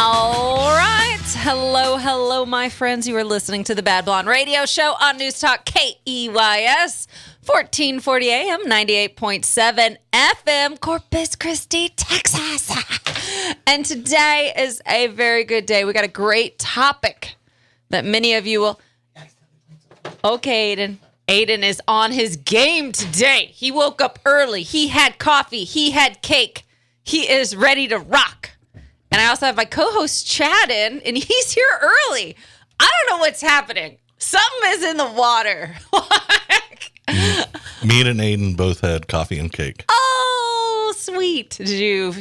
All right. Hello, hello, my friends. You are listening to the Bad Blonde Radio Show on News Talk KEYS, 1440 AM, 98.7 FM, Corpus Christi, Texas. and today is a very good day. We got a great topic that many of you will. Okay, Aiden. Aiden is on his game today. He woke up early. He had coffee. He had cake. He is ready to rock. And I also have my co-host Chad in, and he's here early. I don't know what's happening. Something is in the water. Me and Aiden both had coffee and cake. oh, sweet. Did you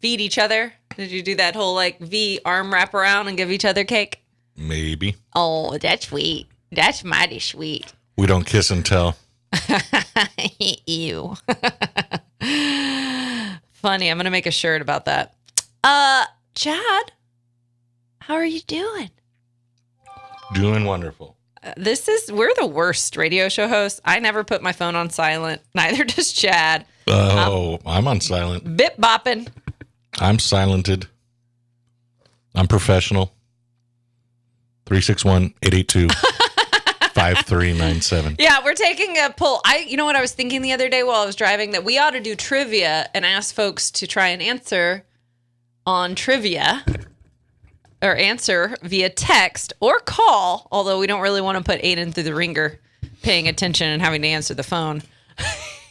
feed each other? Did you do that whole like V arm wrap around and give each other cake? Maybe. Oh, that's sweet. That's mighty sweet. We don't kiss and tell. Ew. Funny. I'm gonna make a shirt about that. Uh, Chad, how are you doing? Doing wonderful. Uh, This is we're the worst radio show hosts. I never put my phone on silent. Neither does Chad. Oh, I'm on silent. Bip bopping. I'm silented. I'm professional. 361 882 5397. Yeah, we're taking a poll. I, you know what I was thinking the other day while I was driving that we ought to do trivia and ask folks to try and answer on trivia or answer via text or call. Although we don't really want to put Aiden through the ringer, paying attention and having to answer the phone.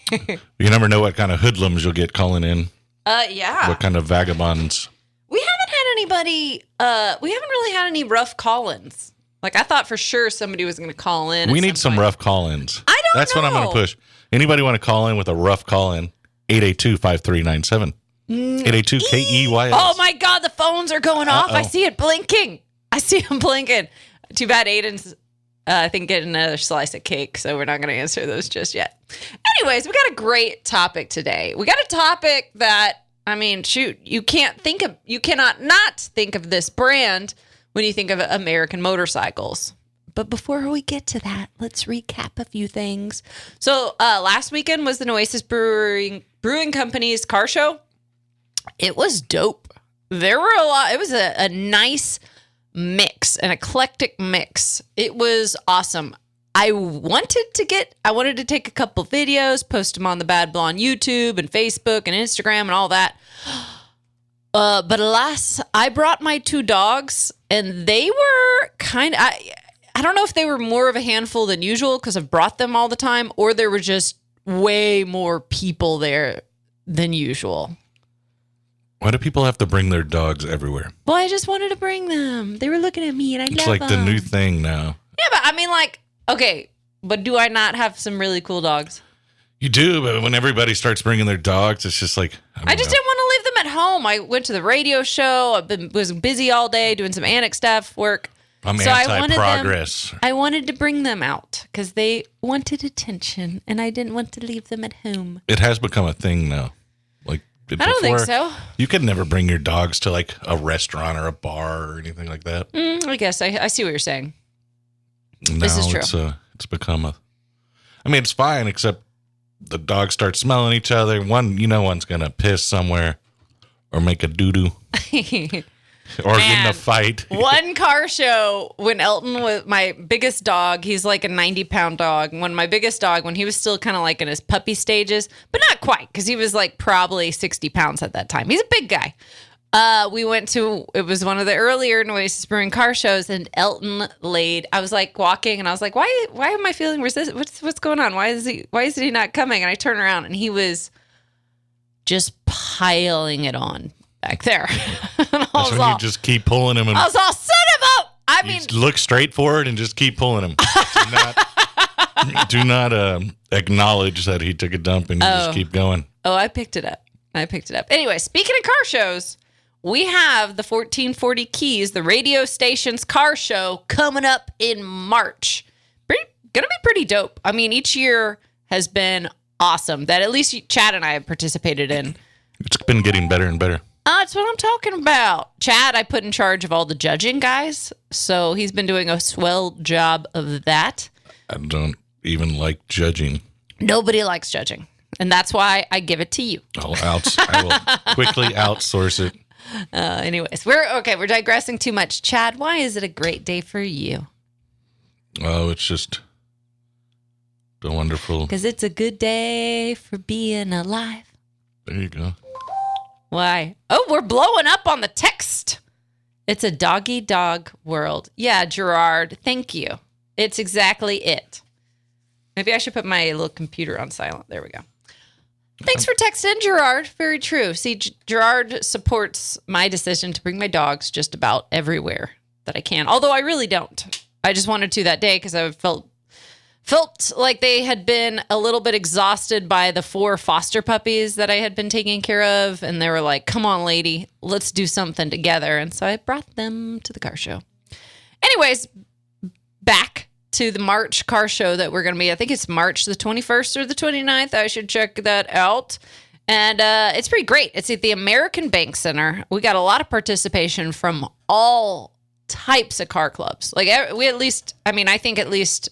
You never know what kind of hoodlums you'll get calling in, Uh, yeah. what kind of vagabonds. We haven't had anybody. Uh, we haven't really had any rough call-ins. Like I thought for sure somebody was going to call in. We need some point. rough call ins. I don't That's what I'm going to push. Anybody want to call in with a rough call in? 882 5397. 882 KEYS. Oh my God, the phones are going off. I Uh-oh. see it blinking. I see them blinking. Too bad Aiden's, uh, I think, getting another slice of cake, so we're not going to answer those just yet. Anyways, we got a great topic today. We got a topic that, I mean, shoot, you can't think of, you cannot not think of this brand when you think of American motorcycles. But before we get to that, let's recap a few things. So uh, last weekend was the Nueces Brewing Brewing Company's car show it was dope. There were a lot. It was a, a nice mix, an eclectic mix. It was awesome. I wanted to get, I wanted to take a couple videos, post them on the Bad Blonde YouTube and Facebook and Instagram and all that. Uh, but alas, I brought my two dogs, and they were kind of. I, I don't know if they were more of a handful than usual because I've brought them all the time, or there were just way more people there than usual. Why do people have to bring their dogs everywhere? Well, I just wanted to bring them. They were looking at me, and I It's love like the them. new thing now. Yeah, but I mean, like, okay, but do I not have some really cool dogs? You do, but when everybody starts bringing their dogs, it's just like I, I just know. didn't want to leave them at home. I went to the radio show. Been was busy all day doing some annex stuff, work. I'm so I wanted them- anti-progress. I wanted to bring them out because they wanted attention, and I didn't want to leave them at home. It has become a thing now. Like I don't think so. You could never bring your dogs to like a restaurant or a bar or anything like that. Mm, I guess I, I see what you're saying. Now This is true. It's, uh, it's become a. I mean, it's fine, except the dogs start smelling each other. One, you know, one's gonna piss somewhere, or make a doo doo, or in a fight. One car show when Elton was my biggest dog. He's like a 90 pound dog. When my biggest dog, when he was still kind of like in his puppy stages, but not quite because he was like probably 60 pounds at that time. He's a big guy. Uh, we went to it was one of the earlier Nueces Brewing car shows, and Elton laid. I was like walking, and I was like, "Why? Why am I feeling resist? What's what's going on? Why is he? Why is he not coming?" And I turn around, and he was just piling it on back there. That's when all, you just keep pulling him. and I was all, "Son of a!" I mean, just look straight forward and just keep pulling him. do not, do not um, acknowledge that he took a dump and you Oh. just keep going. Oh, I picked it up. I picked it up. Anyway, speaking of car shows, we have the 1440 Keys, the radio station's car show coming up in March. Pretty, gonna be pretty dope. I mean, each year has been awesome that at least Chad and I have participated in. It's been getting better and better. Uh, that's what I'm talking about. Chad, I put in charge of all the judging guys. So he's been doing a swell job of that. I don't even like judging. Nobody likes judging. And that's why I give it to you. I'll outs- I will quickly outsource it. Uh, anyways, we're okay. We're digressing too much. Chad, why is it a great day for you? Oh, it's just so wonderful. Because it's a good day for being alive. There you go. Why? Oh, we're blowing up on the text. It's a doggy dog world. Yeah, Gerard, thank you. It's exactly it. Maybe I should put my little computer on silent. There we go. Thanks for texting, Gerard. Very true. See, G- Gerard supports my decision to bring my dogs just about everywhere that I can. Although I really don't. I just wanted to that day because I felt felt like they had been a little bit exhausted by the four foster puppies that I had been taking care of, and they were like, "Come on, lady, let's do something together." And so I brought them to the car show. Anyways, back to the March car show that we're going to be. I think it's March the 21st or the 29th. I should check that out. And uh, it's pretty great. It's at the American Bank Center. We got a lot of participation from all types of car clubs. Like we at least, I mean, I think at least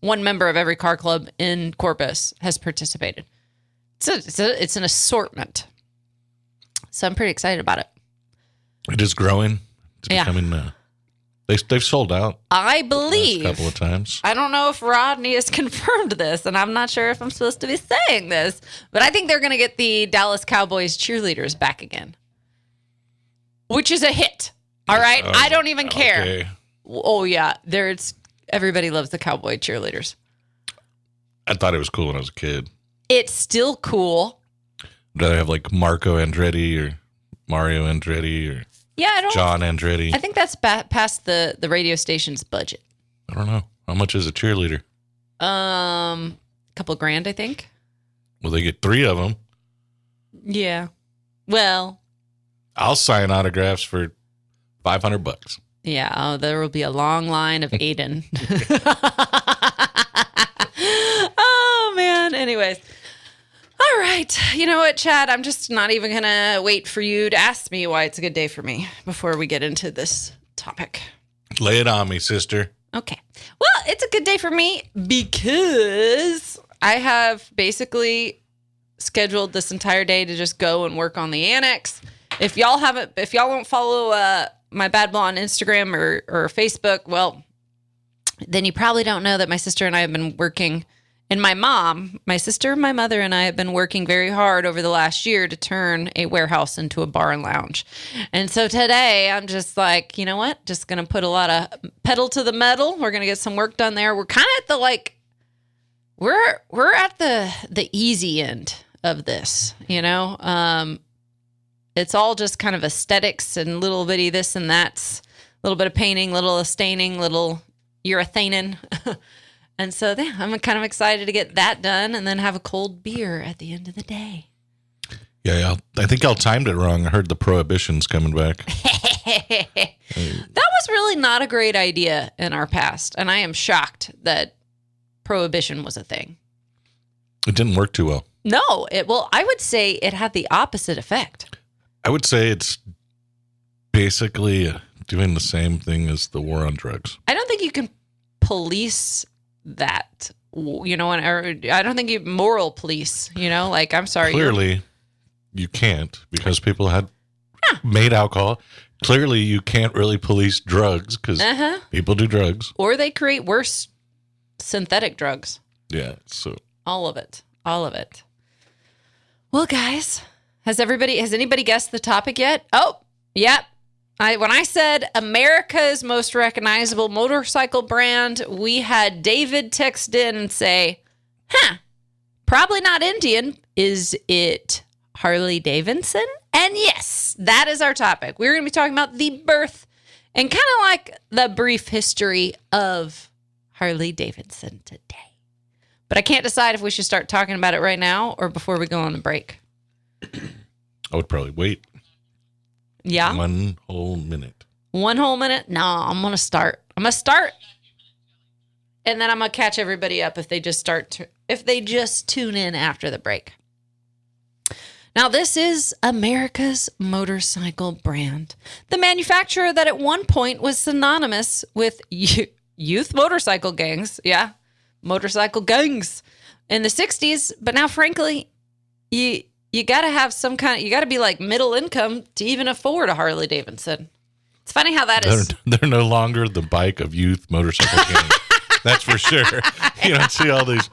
one member of every car club in Corpus has participated. It's a, it's, a, it's an assortment. So I'm pretty excited about it. It is growing. It's Yeah. becoming. Uh, they they've sold out I believe. A couple of times. I don't know if Rodney has confirmed this, and I'm not sure if I'm supposed to be saying this, but I think they're going to get the Dallas Cowboys cheerleaders back again, which is a hit. All right, I don't even care. Okay. Oh yeah, there it's everybody loves the Cowboy cheerleaders. I thought it was cool when I was a kid. It's still cool. Do they have like Marco Andretti or Mario Andretti or Yeah, I don't. John Andretti? I think that's ba- past the the radio station's budget. I don't know. How much is a cheerleader? Um, a couple grand, I think. Well, they get three of them. Yeah. Well, I'll sign autographs for 500 bucks. Yeah, oh, there will be a long line of Aiden. oh man. Anyways. All right. You know what, Chad? I'm just not even gonna wait for you to ask me why it's a good day for me before we get into this topic. Lay it on me, sister. Okay. Well, it's a good day for me because I have basically scheduled this entire day to just go and work on the annex. If y'all haven't, if y'all don't follow uh, my bad on Instagram or, or Facebook, well, then you probably don't know that my sister and I have been working, and my mom, my sister, my mother, and I have been working very hard over the last year to turn a warehouse into a bar and lounge. And so today I'm just like, you know what? Just going to put a lot of pedal to the metal. We're going to get some work done there. We're kind of at the like, we're we're at the the easy end of this, you know. Um, it's all just kind of aesthetics and little bitty this and that's, a little bit of painting, little staining, little urethaning. and so yeah, I'm kind of excited to get that done and then have a cold beer at the end of the day. Yeah, yeah. I think y'all timed it wrong. I heard the prohibition's coming back. that was really not a great idea in our past. And I am shocked that prohibition was a thing. It didn't work too well. No, it well, I would say it had the opposite effect. I would say it's basically doing the same thing as the war on drugs. I don't think you can police that. You know, and or I don't think you moral police. You know, like I'm sorry, Clearly, you can't because people had made alcohol. Clearly, you can't really police drugs because uh-huh. people do drugs. or they create worse synthetic drugs. Yeah. So All of it. All of it. Well, guys, has everybody has anybody guessed the topic yet? Oh, yep. I when I said America's most recognizable motorcycle brand, we had David text in and say, "Huh, probably not Indian. Is it Harley Davidson?" And yes, that is our topic. We're going to be talking about the birth and kind of like the brief history of Harley Davidson today. But I can't decide if we should start talking about it right now or before we go on the break. I would probably wait Yeah. one whole minute. One whole minute? No, I'm going to start. I'm going to start. And then I'm going to catch everybody up if they just start to, if they just tune in after the break. Now, this is America's motorcycle brand, the manufacturer that at one point was synonymous with youth motorcycle gangs. Yeah, motorcycle gangs in the 60s. But now, frankly, you you got to have some kind. of, You got to be like middle income to even afford a Harley Davidson. It's funny how that They're, is. they're no longer the bike of youth motorcycle gang. That's for sure. You don't see all these.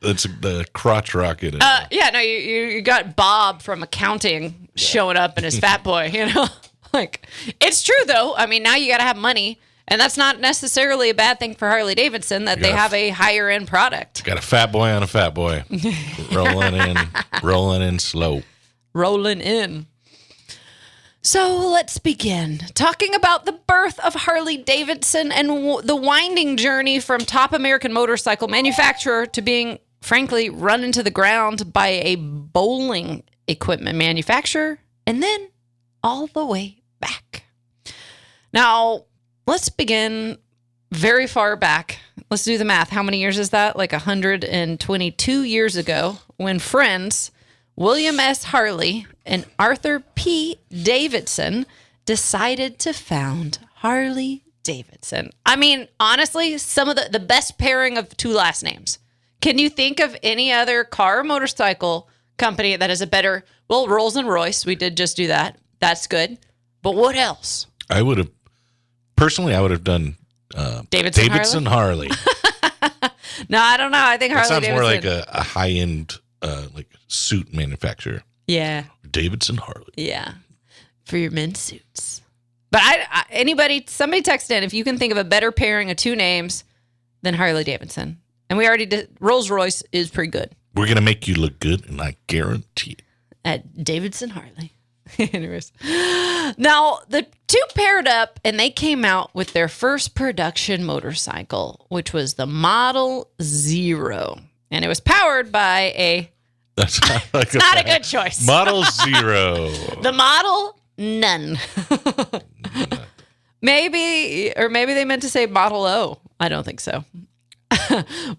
That's the crotch rocket. Uh, yeah, no, you, you you got Bob from accounting showing up in his fat boy. You know, like it's true though. I mean, now you got to have money, and that's not necessarily a bad thing for Harley Davidson that they have a higher end product. Got a fat boy on a fat boy, rolling in, rolling in slow. rolling in. So let's begin talking about the birth of Harley Davidson and w- the winding journey from top American motorcycle manufacturer to being, frankly, run into the ground by a bowling equipment manufacturer, and then all the way back. Now, let's begin very far back. Let's do the math. How many years is that? Like 122 years ago, when friends William S. Harley and Arthur P. Davidson decided to found Harley Davidson. I mean, honestly, some of the, the best pairing of two last names. Can you think of any other car or motorcycle company that is a better? Well, Rolls and Royce, we did just do that. That's good. But what else? I would have personally. I would have done uh, Davidson, Davidson Harley. No, I don't know. I think That Harley sounds more like a, a high end uh, like suit manufacturer. yeah. Davidson Harley. Yeah, for your men's suits. But I, I anybody, somebody text in if you can think of a better pairing of two names than Harley Davidson. And we already did. Rolls Royce is pretty good We're gonna make you look good, and I guarantee it. at Davidson Harley. Anyways, now the two paired up and they came out with their first production motorcycle, which was the Model Zero, and it was powered by a That's not like not a good choice. Model Zero. The model, none. maybe, or maybe they meant to say Model O. I don't think so.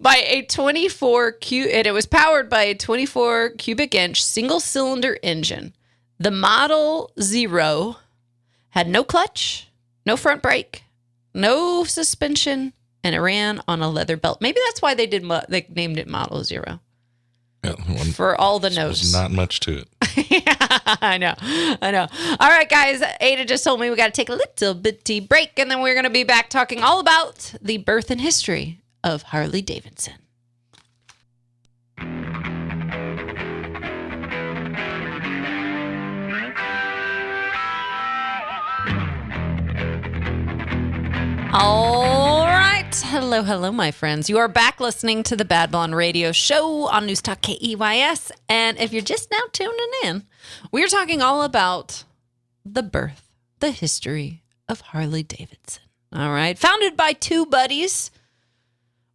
by a 24 cu and it was powered by a 24 cubic inch single cylinder engine. The Model Zero had no clutch, no front brake, no suspension, and it ran on a leather belt. Maybe that's why they did mo- they named it Model Zero Yeah, one- for all the notes. not much to it. I know. I know. All right, guys. Ada just told me we got to take a little bitty break, and then we're going to be back talking all about the birth and history of Harley Davidson. All right. Hello, hello, my friends. You are back listening to the Bad Blonde Radio Show on News Talk KEYS. And if you're just now tuning in, we're talking all about the birth, the history of Harley Davidson. All right. Founded by two buddies,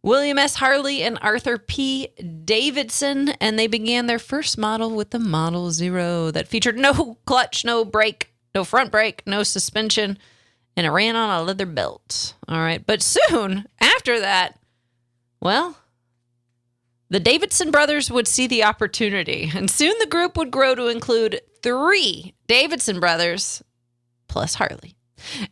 William S. Harley and Arthur P. Davidson, and they began their first model with the Model Zero that featured no clutch, no brake, no front brake, no suspension, and it ran on a leather belt. All right. But soon after that, well, the Davidson brothers would see the opportunity, and soon the group would grow to include three Davidson brothers plus Harley.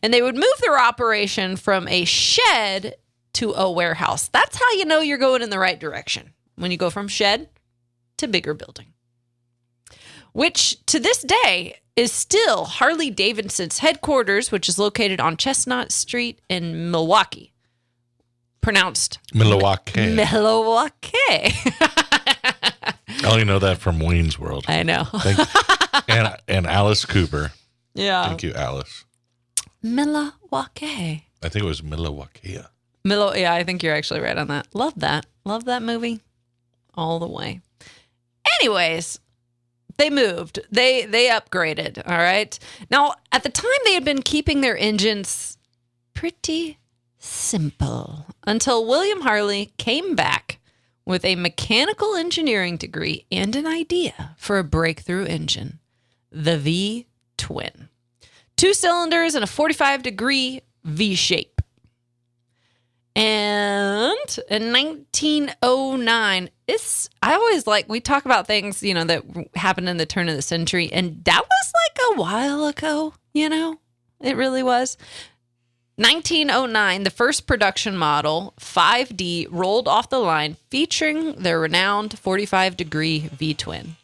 And they would move their operation from a shed to a warehouse. That's how you know you're going in the right direction when you go from shed to bigger building. Which to this day is still Harley Davidson's headquarters, which is located on Chestnut Street in Milwaukee. Pronounced Milwaukee. Milwaukee. I only know that from Wayne's World. I know. And and Alice Cooper. Yeah. Thank you, Alice. Milwaukee. I think it was Milwaukee. Milo, yeah, I think you're actually right on that. Love that. Love that movie all the way. Anyways, they moved. They they upgraded, all right? Now, at the time they had been keeping their engines pretty simple until William Harley came back with a mechanical engineering degree and an idea for a breakthrough engine, the V twin. Two cylinders and a 45 degree V shape. And in 1909, it's I always like we talk about things, you know, that happened in the turn of the century and that was like a while ago, you know. It really was. 1909, the first production model, 5D, rolled off the line featuring their renowned 45 degree V twin.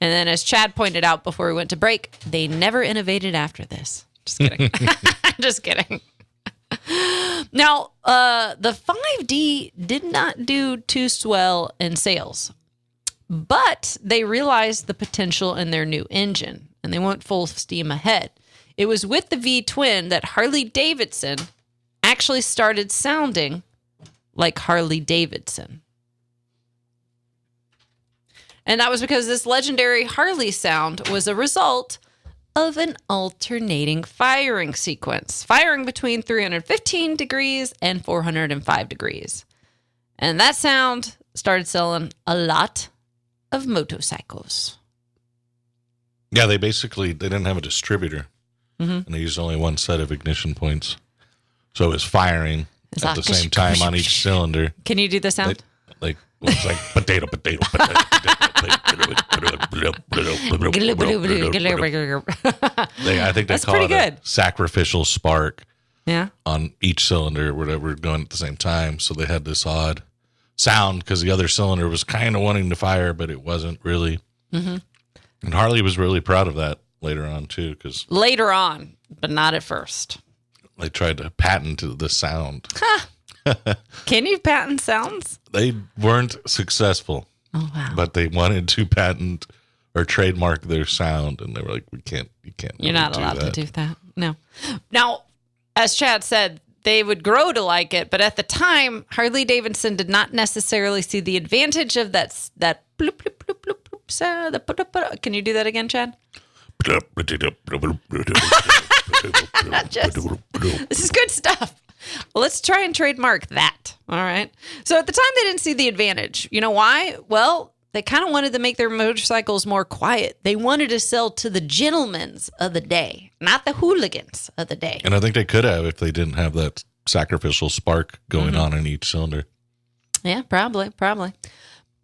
And then, as Chad pointed out before we went to break, they never innovated after this. Just kidding. Just kidding. Now, uh, the 5D did not do too swell in sales, but they realized the potential in their new engine and they went full steam ahead. It was with the V twin that Harley Davidson actually started sounding like Harley Davidson. And that was because this legendary Harley sound was a result of an alternating firing sequence, firing between 315 degrees and 405 degrees. And that sound started selling a lot of motorcycles. Yeah, they basically they didn't have a distributor, Mhm. and they used only one set of ignition points, so it was firing It's at the same time on each cylinder. Can you do the sound? Like it was like potato, potato, potato. potato. They, I think they That's call it a good. sacrificial spark yeah. on each cylinder, whatever, going at the same time. So they had this odd sound because the other cylinder was kind of wanting to fire, but it wasn't really. Mm-hmm. And Harley was really proud of that later on too, because Later on, but not at first. they tried to patent the sound. Can you patent sounds? They weren't successful, Oh wow. but they wanted to patent or trademark their sound, and they were like, "We can't, you can't." You're really not do allowed that. to do that. No. Now, as Chad said, they would grow to like it, but at the time, Harley Davidson did not necessarily see the advantage of that that bloop bloop bloop bloop bloop. The. Can you do that again, Chad? Not just- This is good stuff. Let's try and trademark that. All right. So at the time, they didn't see the advantage. You know why? Well, they kind of wanted to make their motorcycles more quiet. They wanted to sell to the gentlemen's of the day, not the hooligans of the day. And I think they could have if they didn't have that sacrificial spark going Mm-hmm. on in each cylinder. Yeah, probably, probably.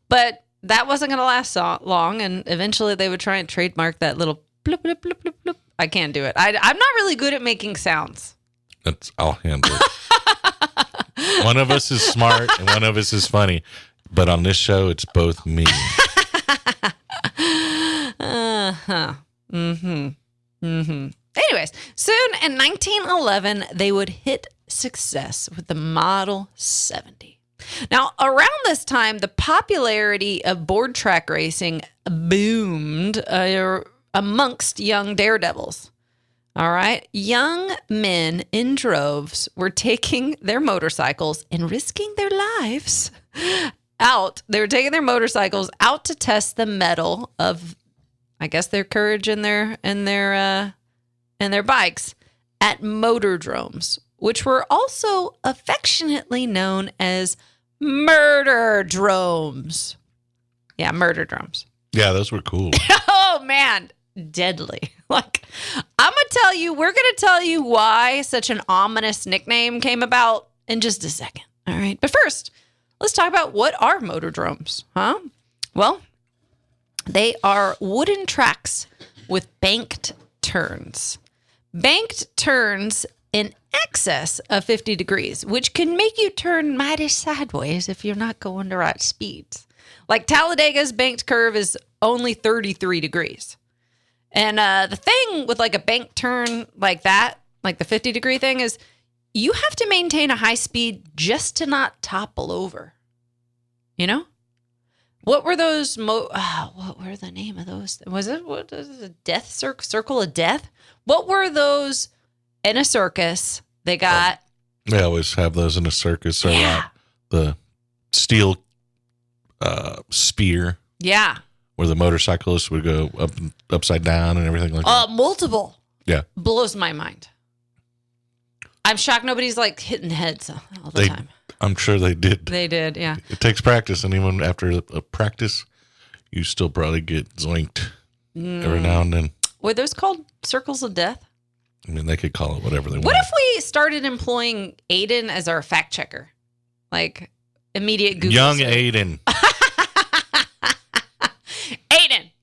But that wasn't going to last so long, and eventually they would try and trademark that little bloop bloop bloop bloop bloop. I can't do it. I, I'm not really good at making sounds. That's I'll handle it. one of us is smart and one of us is funny, but on this show, it's both me. Uh huh. Mm hmm. Mm hmm. Anyways, soon in 1911, they would hit success with the Model 70. Now, around this time, the popularity of board track racing boomed uh, amongst young daredevils. All right. Young men in droves were taking their motorcycles and risking their lives out. They were taking their motorcycles out to test the metal of, I guess, their courage and their and their uh, and their bikes at motordromes, which were also affectionately known as murder dromes. Yeah, murder dromes. Yeah, those were cool. Oh man, deadly. Like I'm going to tell you, we're going to tell you why such an ominous nickname came about in just a second. All right. But first, let's talk about what are motordromes, huh? Well, they are wooden tracks with banked turns. Banked turns in excess of 50 degrees, which can make you turn mighty sideways if you're not going the right speeds. Like Talladega's banked curve is only 33 degrees. And uh, the thing with like a bank turn like that, like the 50 degree thing, is you have to maintain a high speed just to not topple over. You know? What were those? Mo- ah, what were the name of those? Was it what is it? Death cir- circle of death? What were those in a circus? They got They always have those in a circus or Yeah. lot. The steel uh, spear yeah, where the motorcyclist would go up upside down and everything like that. uh, multiple. Yeah. blows my mind. I'm shocked nobody's like hitting heads all the They- time. I'm sure they did. They did, yeah. It takes practice, and even after a practice, you still probably get zoinked Mm. every now and then. Were those called circles of death? I mean, they could call it whatever they want. What if we started employing Aiden as our fact checker? Like immediate Google. Young search. Aiden.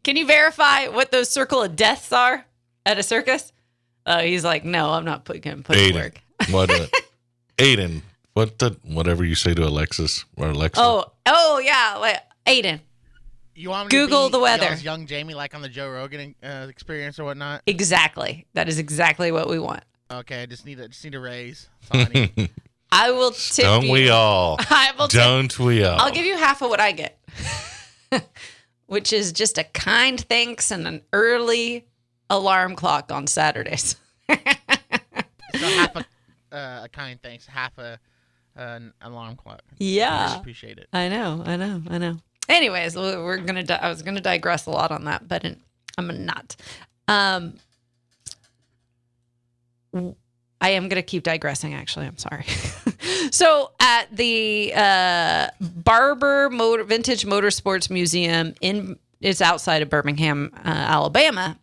Aiden, can you verify what those circle of deaths are at a circus? Uh, he's like, no, I'm not putting him put to Aiden. work. What? Uh, Aiden. What the? Whatever you say to Alexis or Alexa. Oh, oh yeah, like Aiden. You want me to Google be the weather. y'all's young Jamie, like on the Joe Rogan uh, experience or whatnot? Exactly. That is exactly what we want. Okay, I just need a just need a raise. That's all I need. I will tip Don't you. we all? I will Don't we all? I'll give you half of what I get, which is just a kind thanks and an early alarm clock on Saturdays. so half a, uh, a kind thanks, half a an alarm clock. Yeah, I appreciate it. I know, I know, I know. Anyways, we- we're gonna. Di- I was gonna digress a lot on that, but I'm not. Um, I am gonna keep digressing. Actually, I'm sorry. so at the uh, Barber Motor Vintage Motorsports Museum in it's outside of Birmingham, uh, Alabama.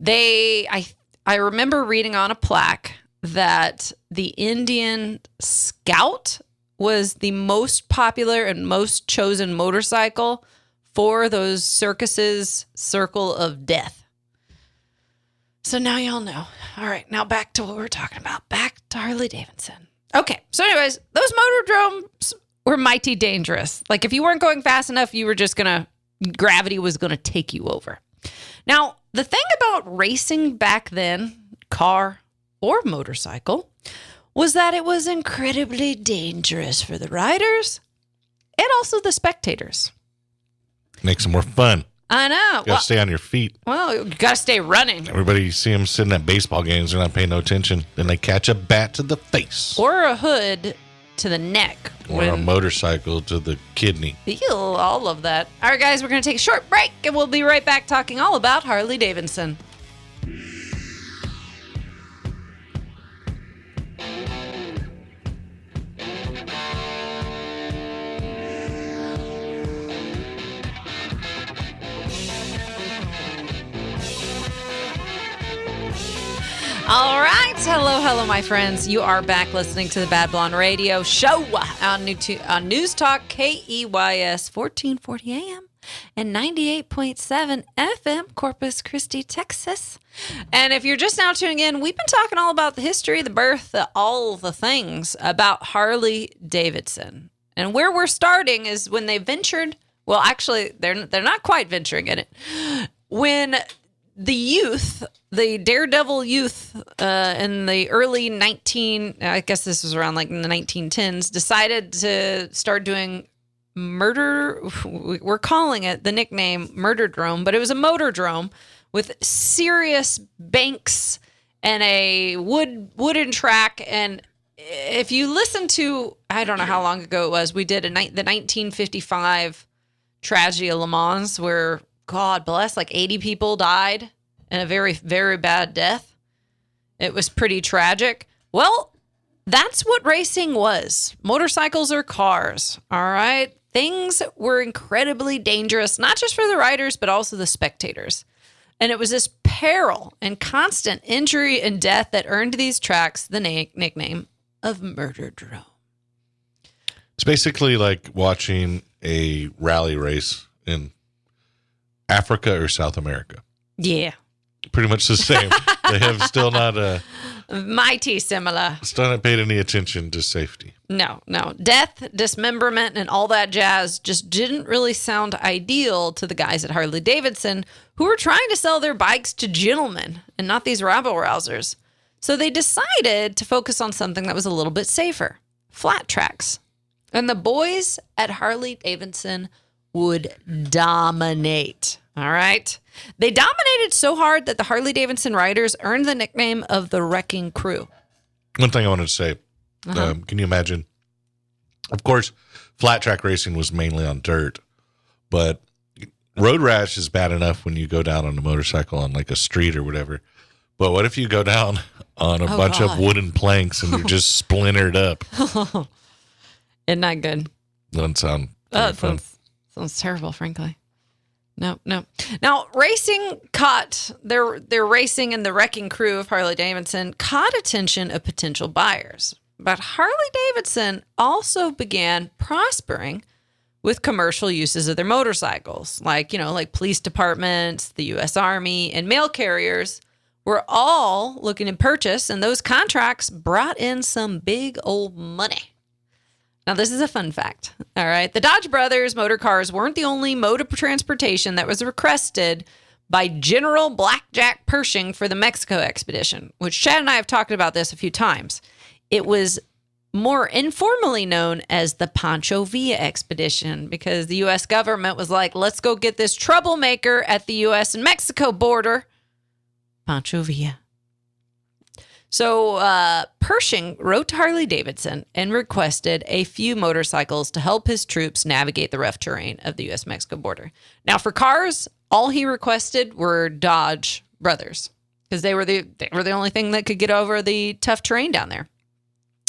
They I I remember reading on a plaque that the Indian Scout was the most popular and most chosen motorcycle for those circuses Circle of Death. So now y'all know. All right, now back to what we're talking about. Back to Harley Davidson. Okay, so anyways, those motor motordromes were mighty dangerous. Like if you weren't going fast enough, you were just gonna gravity was gonna take you over. Now, the thing about racing back then, car or motorcycle, was that it was incredibly dangerous for the riders and also the spectators. Makes it more fun. I know. You gotta Well, stay on your feet. well, you gotta stay running. Everybody you see them sitting at baseball games, they're not paying no attention. Then they catch a bat to the face Or a hood to the neck. or a motorcycle to the kidney. Ew, all of that. All right, guys, we're to take a short break and we'll be right back talking all about Harley Davidson. All right, hello, hello, my friends. You are back listening to the Bad Blonde Radio Show on, New News Talk KEYS 1440 AM and 98.7 FM, Corpus Christi, Texas. And if you're just now tuning in, we've been talking all about the history, the birth, the, all the things about Harley Davidson. And where we're starting is when they ventured. Well, actually, they're they're not quite venturing in it. When the youth, the daredevil youth uh, in the early 19, I guess this was around like in the 1910s, decided to start doing murder. We're calling it the nickname Murder Drome, but it was a motor drome with serious banks and a wood wooden track. And if you listen to, I don't know how long ago it was, we did a ni- the 1955 tragedy of Le Mans where God bless, like 80 people died in a very, very bad death. It was pretty tragic. Well, that's what racing was motorcycles or cars. All right. Things were incredibly dangerous, not just for the riders, but also the spectators. And it was this peril and constant injury and death that earned these tracks the na- nickname of Murder Drome. It's basically like watching a rally race in Africa or South America. Yeah. Pretty much the same. they have still not uh, Mighty similar. still not paid any attention to safety. No, no. Death, dismemberment, and all that jazz just didn't really sound ideal to the guys at Harley Davidson who were trying to sell their bikes to gentlemen and not these rabble rousers. So they decided to focus on something that was a little bit safer flat tracks. And the boys at Harley Davidson would dominate. All right. They dominated so hard that the Harley Davidson riders earned the nickname of the Wrecking Crew. One thing I wanted to say um, can you imagine? Of course, flat track racing was mainly on dirt, but road rash is bad enough when you go down on a motorcycle on like a street or whatever. But what if you go down on a Oh, bunch God. of wooden planks and you're just splintered up? Isn't that good? Doesn't sound Oh, fun. sounds, sounds terrible, frankly. No, no. Now, racing caught their their racing and the wrecking crew of Harley Davidson caught attention of potential buyers. But Harley Davidson also began prospering with commercial uses of their motorcycles, like, you know, like police departments, the US Army, and mail carriers were all looking to purchase, and those contracts brought in some big old money. Now, this is a fun fact. All right. The Dodge Brothers motor cars weren't the only mode of transportation that was requested by General Blackjack Pershing for the Mexico expedition, which Chad and I have talked about this a few times. It was more informally known as the Pancho Villa expedition because the US government was like, let's go get this troublemaker at the US and Mexico border, Pancho Villa. So uh, Pershing wrote to Harley Davidson and requested a few motorcycles to help his troops navigate the rough terrain of the U.S. Mexico border. Now, for cars, all he requested were Dodge Brothers because they were the they were the only thing that could get over the tough terrain down there.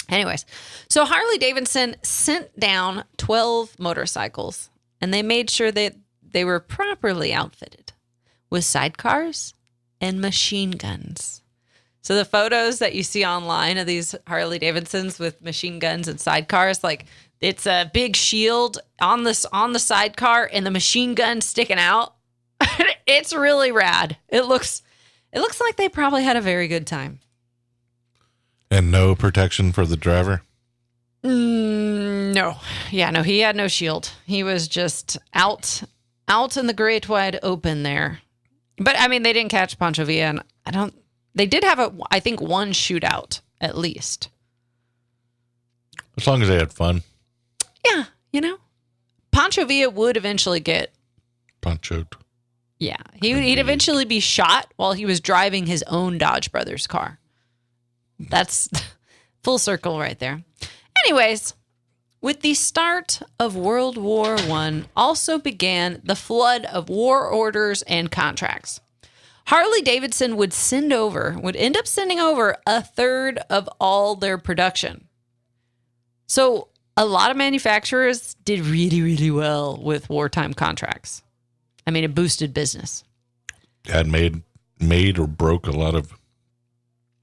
Anyways, so Harley Davidson sent down 12 motorcycles and they made sure that they were properly outfitted with sidecars and machine guns. So the photos that you see online of these Harley Davidsons with machine guns and sidecars, like it's a big shield on this on the sidecar and the machine gun sticking out. it's really rad. It looks it looks like they probably had a very good time. And no protection for the driver? Mm, no. Yeah, no, he had no shield. He was just out out in the great wide open there. But I mean, they didn't catch Pancho Villa, and I don't they did have a, I think, one shootout at least. As long as they had fun. Yeah, you know, Pancho Villa would eventually get Panchoed. Yeah, he would, he'd eventually be shot while he was driving his own Dodge Brothers car. That's full circle right there. Anyways, with the start of World War One, also began the flood of war orders and contracts. Harley Davidson would send over, would end up sending over a third of all their production. So a lot of manufacturers did really, really well with wartime contracts. I mean, it boosted business. Had made made or broke a lot of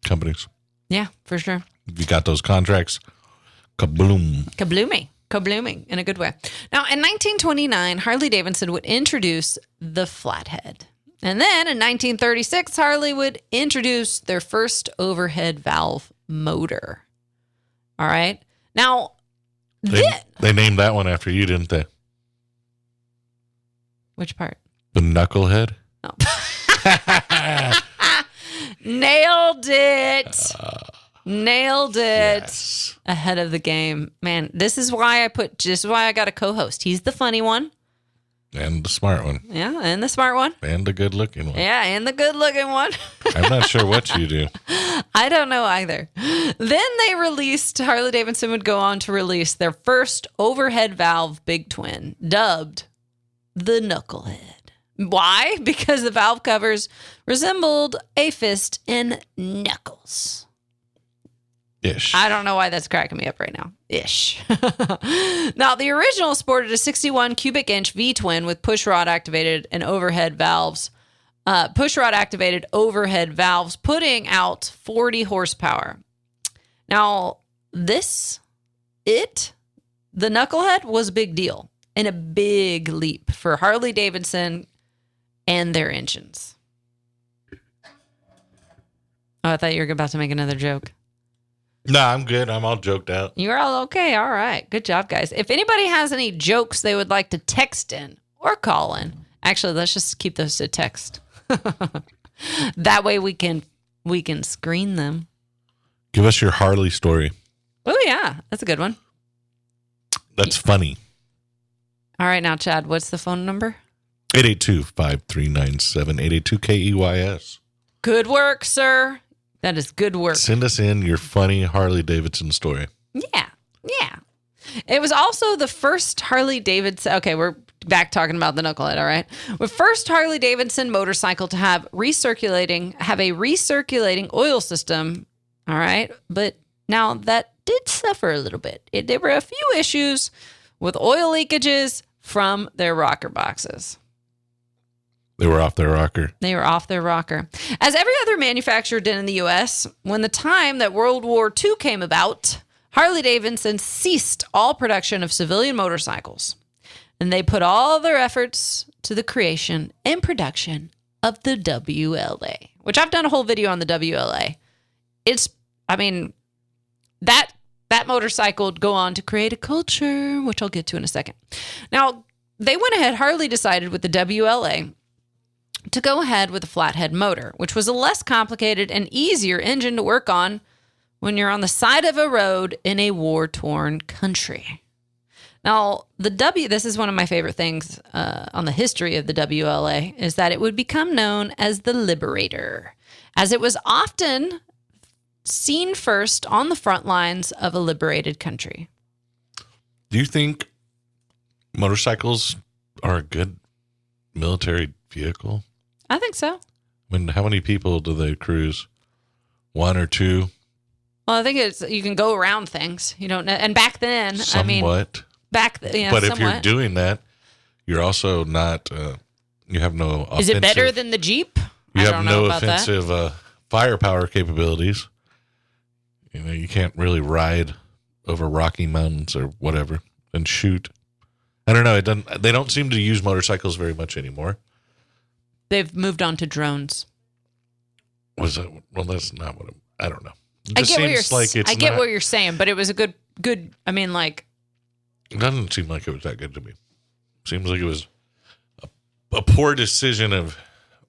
companies. Yeah, for sure. You got those contracts, kabloom. Kablooming. Kablooming in a good way. Now, in 1929, Harley Davidson would introduce the flathead. And then in 1936, Harley would introduce their first overhead valve motor. All right. Now, They, they named that one after you, didn't they? which part? The knucklehead. Nailed it. Nailed it. Yes. Ahead of the game. Man, this is why I put, this is why I got a co host. He's the funny one. And the smart one. Yeah. And the smart one. And the good looking one. Yeah. And the good looking one. I'm not sure what you do. I don't know either. Then they released, Harley Davidson would go on to release their first overhead valve big twin, dubbed the Knucklehead. Why? Because the valve covers resembled a fist and knuckles. Ish. I don't know why that's cracking me up right now. Ish. now, the original sported a 61 cubic inch V twin with push rod activated and overhead valves. Uh, push rod activated overhead valves, putting out 40 horsepower. Now, this, it, the knucklehead was a big deal and a big leap for Harley Davidson and their engines. Oh, I thought you were about to make another joke. No, I'm good. I'm all joked out. You're all okay. All right. Good job, guys. If anybody has any jokes they would like to text in or call in, actually, let's just keep those to text. that way we can we can screen them. Give us your Harley story. Oh yeah, that's a good one. That's funny. All right, now Chad, what's the phone number? 882 5397 882 KEYS. Good work, sir. That is good work. Send us in your funny Harley Davidson story. Yeah. Yeah. It was also the first Harley Davidson. Okay, we're back talking about the knucklehead, all right? The first Harley Davidson motorcycle to have recirculating, have a recirculating oil system, all right? But now that did suffer a little bit. It, there were a few issues with oil leakages from their rocker boxes. They were off their rocker. They were off their rocker. As every other manufacturer did in the US, when the time that World War II came about, Harley Davidson ceased all production of civilian motorcycles. And they put all their efforts to the creation and production of the WLA, which I've done a whole video on the WLA. It's, I mean, that that motorcycle would go on to create a culture, which I'll get to in a second. Now, they went ahead, Harley decided with the WLA to go ahead with a flathead motor, which was a less complicated and easier engine to work on when you're on the side of a road in a war torn country. Now, the W, this is one of my favorite things uh, on the history of the WLA, is that it would become known as the Liberator, as it was often seen first on the front lines of a liberated country. Do you think motorcycles are a good military vehicle? I think so. I mean, how many people do they cruise? One or two? Well, I think it's you can go around things. You don't know. And back then, I mean, Somewhat. back but if you're doing that, you're also not. Uh, you have no. is it better than the Jeep? You I have don't know no about that. offensive uh, firepower capabilities. You know, you can't really ride over rocky mountains or whatever and shoot. I don't know. It doesn't. They don't seem to use motorcycles very much anymore. They've moved on to drones. Was it? Well, that's not what. I'm, I don't know. It I get what you're. like I get not- what you're saying, but it was a good, good. I mean, like It doesn't seem like it was that good to me. Seems like it was a, a poor decision of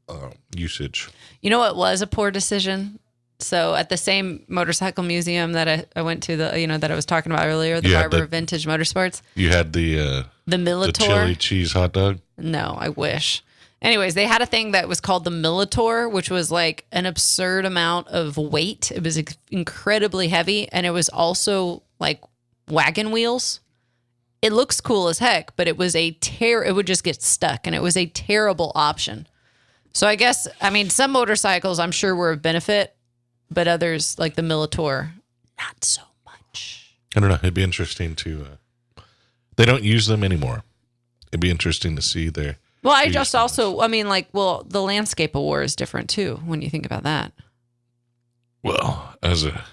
uh, usage. you know, what was a poor decision. So at the same motorcycle museum that I, I went to, the you know that I was talking about earlier, the Yeah, Barber the- Vintage Motorsports, You had the uh, the the chili cheese hot dog. No, I wish. Anyways, they had a thing that was called the Militor, which was like an absurd amount of weight. It was incredibly heavy, and it was also like wagon wheels. It looks cool as heck, but it was a ter. It would just get stuck, and it was a terrible option. So I guess I mean some motorcycles I'm sure were of benefit, but others like the Militor, not so much. I don't know. It'd be interesting to. Uh, they don't use them anymore. It'd be interesting to see their. Well, I just also I mean like well the landscape of war is different too when you think about that. Well, as a.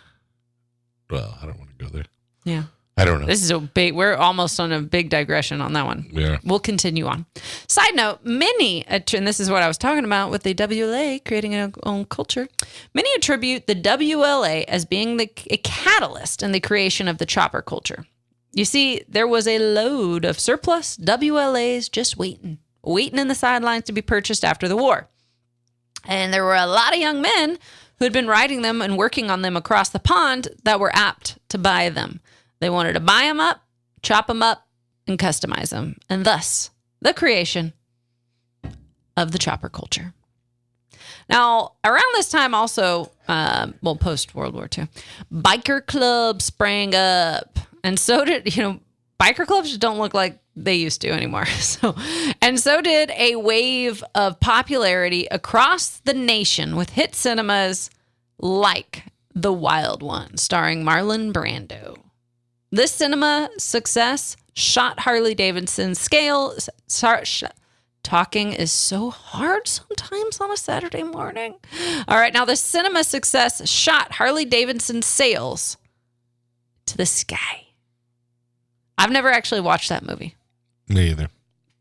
Well, I don't want to go there. Yeah. I don't know. This is a big, we're almost on a big digression on that one. Yeah. We'll continue on. Side note, many, and this is what I was talking about with the WLA creating its own culture, many attribute the WLA as being the, a catalyst in the creation of the chopper culture. You see, there was a load of surplus WLAs just waiting, waiting in the sidelines to be purchased after the war. And there were a lot of young men who had been riding them and working on them across the pond that were apt to buy them. They wanted to buy them up, chop them up, and customize them. And thus, the creation of the chopper culture. Now, around this time, also, um, well, post World War II, biker clubs sprang up. And so did, you know, biker clubs don't look like they used to anymore. So, and so did a wave of popularity across the nation with hit cinemas like The Wild One, starring Marlon Brando. This cinema success shot Harley Davidson's scale. Sorry, sh- talking is so hard sometimes on a Saturday morning. All right, now the cinema success shot Harley Davidson's sales to the sky. I've never actually watched that movie. Me either.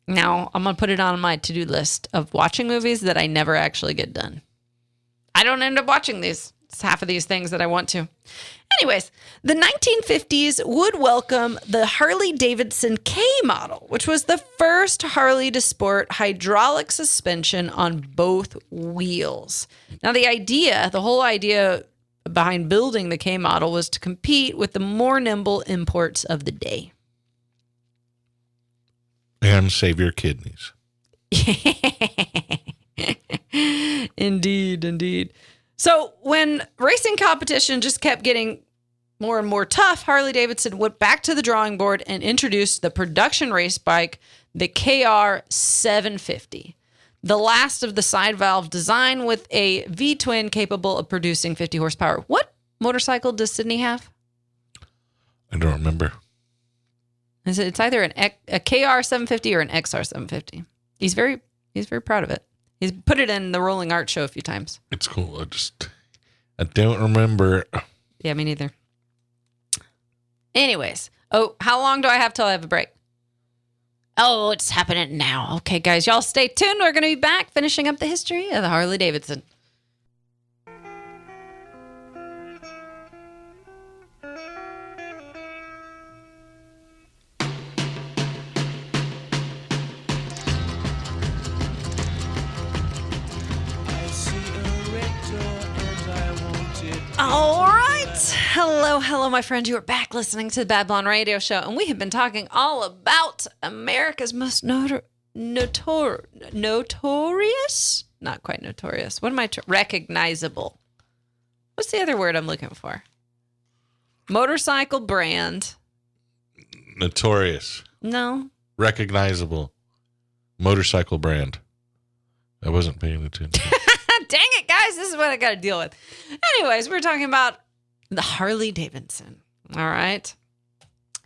Now I'm gonna put it on my to-do list of watching movies that I never actually get done. I don't end up watching these. It's half of these things that I want to. Anyways, the 1950s would welcome the Harley Davidson K model, which was the first Harley to sport hydraulic suspension on both wheels. Now, the idea, the whole idea behind building the K model was to compete with the more nimble imports of the day. And save your kidneys. indeed, indeed. So when racing competition just kept getting more and more tough, Harley Davidson went back to the drawing board and introduced the production race bike, the KR 750. The last of the side valve design with a V twin capable of producing 50 horsepower. What motorcycle does Sydney have? I don't remember. Is It's either an X- a KR 750 or an XR 750. He's very he's very proud of it. He's put it in the Rolling Art show a few times. It's cool. I just I don't remember. Yeah, me neither. Anyways, oh, how long do I have till I have a break? Oh, it's happening now. Okay, guys, y'all stay tuned. We're going to be back finishing up the history of the Harley Davidson. Hello, hello, my friend. You are back listening to the Bad Blonde Radio Show, and we have been talking all about America's most notor- notor- notorious, not quite notorious. What am I? Recognizable. What's the other word I'm looking for? Motorcycle brand. Notorious, No, recognizable, motorcycle brand. I wasn't paying attention. Dang it, guys. This is what I got to deal with. Anyways, we're talking about the Harley Davidson. All right.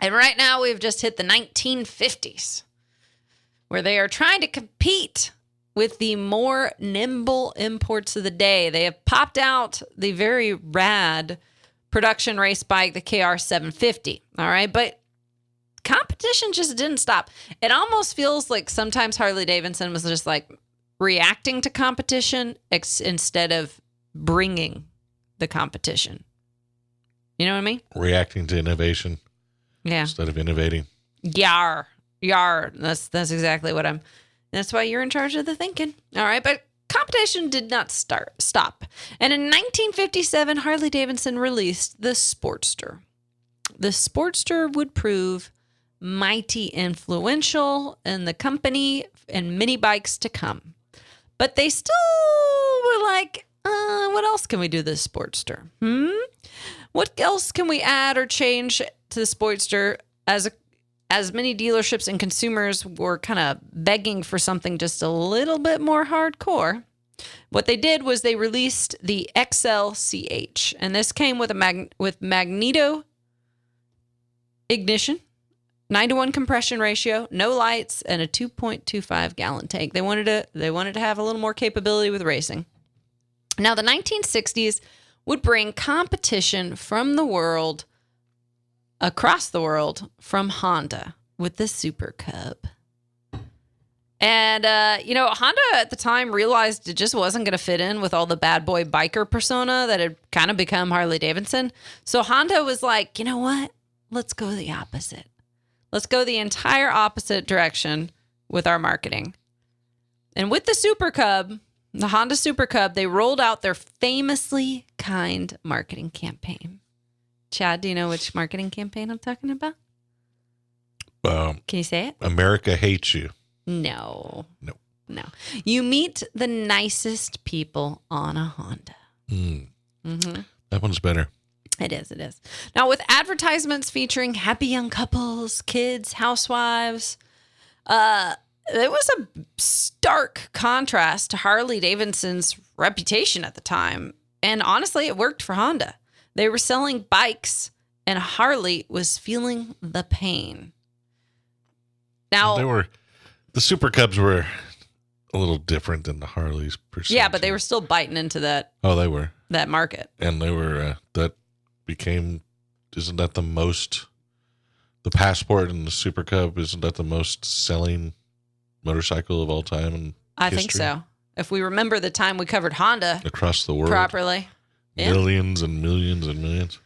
And right now, we've just hit the 1950s where they are trying to compete with the more nimble imports of the day. They have popped out the very rad production race bike, the KR 750. All right. But competition just didn't stop. It almost feels like sometimes Harley Davidson was just like reacting to competition ex- instead of bringing the competition. You know what I mean? Reacting to innovation Yeah. instead of innovating. Yar. Yar. That's that's exactly what I'm that's why you're in charge of the thinking. All right, but competition did not start stop. And in 1957 Harley Davidson released the Sportster. The Sportster would prove mighty influential in the company and mini bikes to come. But they still were like, uh, what else can we do this Sportster? Hmm? What else can we add or change to the Sportster as a as many dealerships and consumers were kind of begging for something just a little bit more hardcore, what they did was they released the XLCH, and this came with a mag- with magneto ignition, nine to one compression ratio, no lights, and a 2.25 gallon tank. They wanted to they wanted to have a little more capability with racing. Now, the 1960s would bring competition from the world across the world from Honda with the Super Cub. And, uh, you know, Honda at the time realized it just wasn't going to fit in with all the bad boy biker persona that had kind of become Harley Davidson. So Honda was like, you know what? Let's go the opposite. Let's go the entire opposite direction with our marketing. And with the Super Cub, the Honda Super Cub, they rolled out their famously kind marketing campaign. Chad, do you know which marketing campaign I'm talking about? Um, Can you say it? America hates you. No. No. No. You meet the nicest people on a Honda. Mm, Mm-hmm. that one's better. It is. It is. Now, with advertisements featuring happy young couples, kids, housewives, uh, it was a stark contrast to Harley Davidson's reputation at the time. And honestly, it worked for Honda. They were selling bikes, and Harley was feeling the pain. Now, They were the Super Cubs were a little different than the Harleys. Per se, yeah, but they were still biting into that Oh, they were, that market. and they were. Uh, that became. Isn't that the most? The Passport and the Super Cub isn't that the most selling motorcycle of all time and I think so. If we remember the time we covered Honda across the world? properly, Yeah. Millions and millions and millions.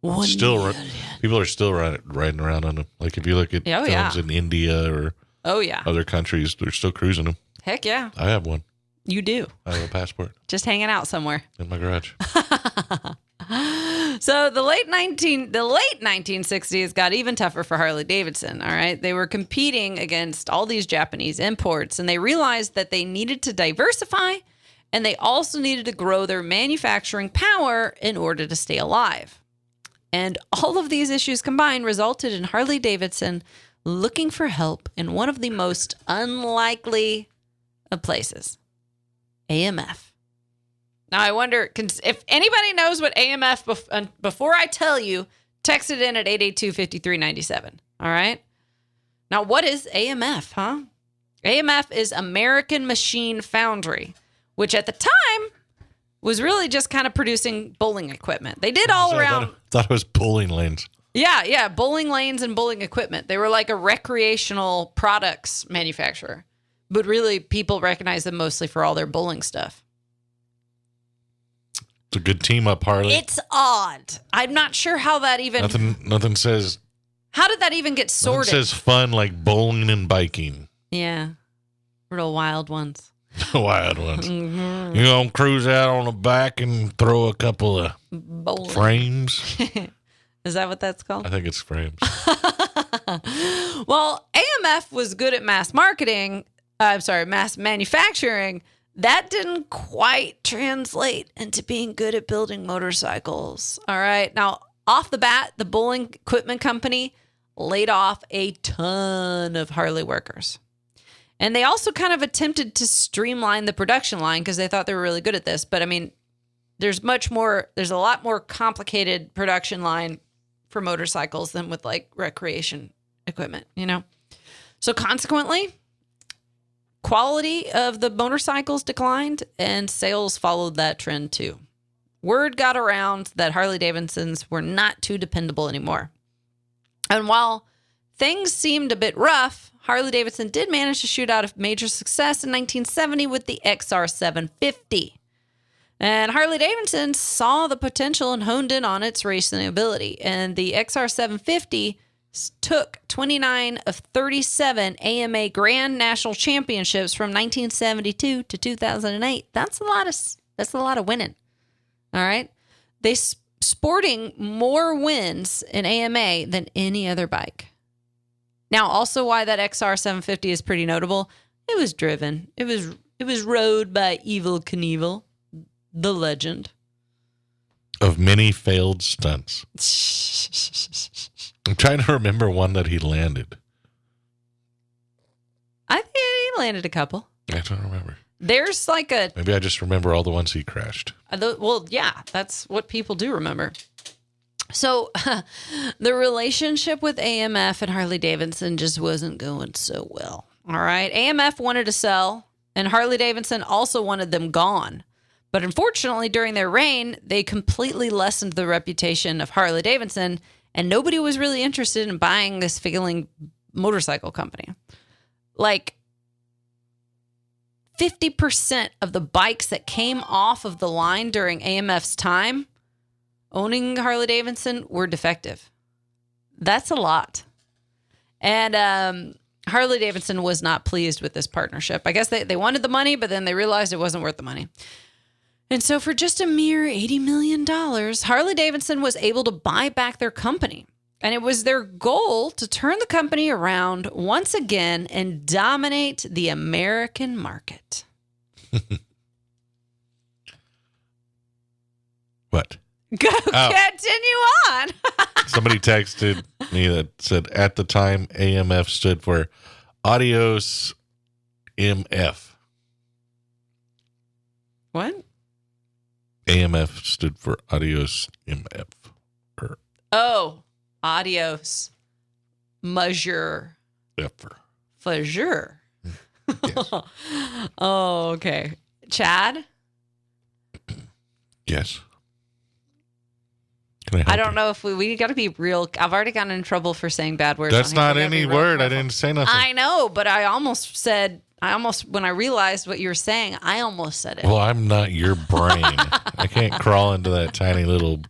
one Still million. People are still riding, riding around on them. Like if you look at Oh, films yeah. in India or Oh yeah, other countries, they're still cruising them. heck yeah, I have one. you do. I have a passport Just hanging out somewhere. in my garage. so the late 19 the late 1960s got even tougher for Harley Davidson, all right? They were competing against all these Japanese imports and they realized that they needed to diversify and they also needed to grow their manufacturing power in order to stay alive. And all of these issues combined resulted in Harley Davidson looking for help in one of the most unlikely of places AMF. Now, I wonder if anybody knows what AMF, bef- uh, before I tell you, text it in at 882 5397. All right. Now, what is AMF, huh? AMF is American Machine Foundry, which at the time was really just kind of producing bowling equipment. They did all So I around. thought, thought it was bowling lanes. Yeah, yeah, bowling lanes and bowling equipment. They were like a recreational products manufacturer, but really people recognize them mostly for all their bowling stuff. It's a good team up, Harley. It's odd. I'm not sure how that even nothing, nothing says. how did that even get Nothing sorted. says fun like bowling and biking. yeah, real wild ones. Wild ones. Mhm. You gonna cruise out on the back and throw a couple of Bowling. frames. Is that what that's called? I think it's frames. well, AMF was good at mass marketing. Uh, I'm sorry, mass manufacturing. That didn't quite translate into being good at building motorcycles. All right. Now, off the bat, the Bowling Equipment Company laid off a ton of Harley workers. And they also kind of attempted to streamline the production line because they thought they were really good at this. But I mean, there's much more, there's a lot more complicated production line for motorcycles than with like recreation equipment, you know? So consequently, quality of the motorcycles declined and sales followed that trend too. Word got around that Harley Davidsons were not too dependable anymore. And while things seemed a bit rough, Harley Davidson did manage to shoot out a major success in 1970 with the XR 750. And Harley Davidson saw the potential and honed in on its racing ability. And the XR 750 took 29 of 37 AMA Grand National Championships from 1972 to 2008. That's a lot of that's a lot of winning. All right. They sporting more wins in AMA than any other bike. Now, also why that XR 750 is pretty notable. It was driven. It was it was rode by Evel Knievel the legend of many failed stunts. I'm trying to remember one that he landed. I think he landed a couple. I don't remember. There's like a maybe I just remember all the ones he crashed. Uh, well, yeah, that's what people do remember. So the relationship with AMF and Harley Davidson just wasn't going so well. All right. AMF wanted to sell, and Harley Davidson also wanted them gone. But unfortunately, during their reign, they completely lessened the reputation of Harley Davidson, and nobody was really interested in buying this failing motorcycle company. Like 50% of the bikes that came off of the line during AMF's time owning Harley Davidson were defective. That's a lot. And um, Harley Davidson was not pleased with this partnership. I guess they, they wanted the money, but then they realized it wasn't worth the money. And so, for just a mere $80 million, Harley Davidson was able to buy back their company. And it was their goal to turn the company around once again and dominate the American market. what? Go oh. continue on. Somebody texted me that said at the time AMF stood for Adios MF. What? AMF stood for Adios MF. Or, er. oh, Adios Measure. Effer. For sure. oh, okay. Chad? Yes. I, I, don't you? know if we we got to be real. I've already gotten in trouble for saying bad words. That's not any word. I didn't say nothing. I know, but I almost said I almost, when I realized what you were saying, I almost said it. Well, I'm not your brain. I can't crawl into that tiny little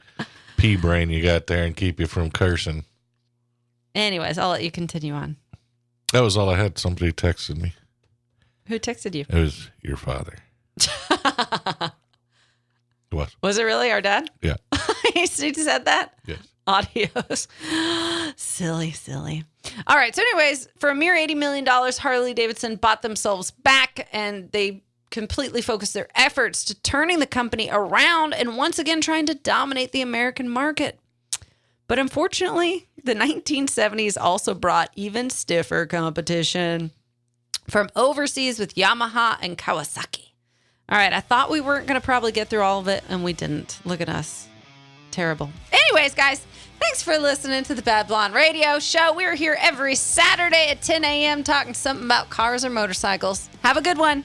pea brain you got there and keep you from cursing. Anyways, I'll let you continue on. That was all I had. Somebody texted me. Who texted you? It was your father. what? Was it really our dad? Yeah. he said that? Yes. Audios. silly, silly. All right. So, anyways, for a mere $80 million, Harley Davidson bought themselves back and they completely focused their efforts to turning the company around and once again trying to dominate the American market. But unfortunately, the 1970s also brought even stiffer competition from overseas with Yamaha and Kawasaki. All right, I thought we weren't going to probably get through all of it, and we didn't. Look at us. Terrible. Anyways, guys, Thanks for listening to the Bad Blonde Radio Show. We're here every Saturday at 10 a.m. talking something about cars or motorcycles. Have a good one.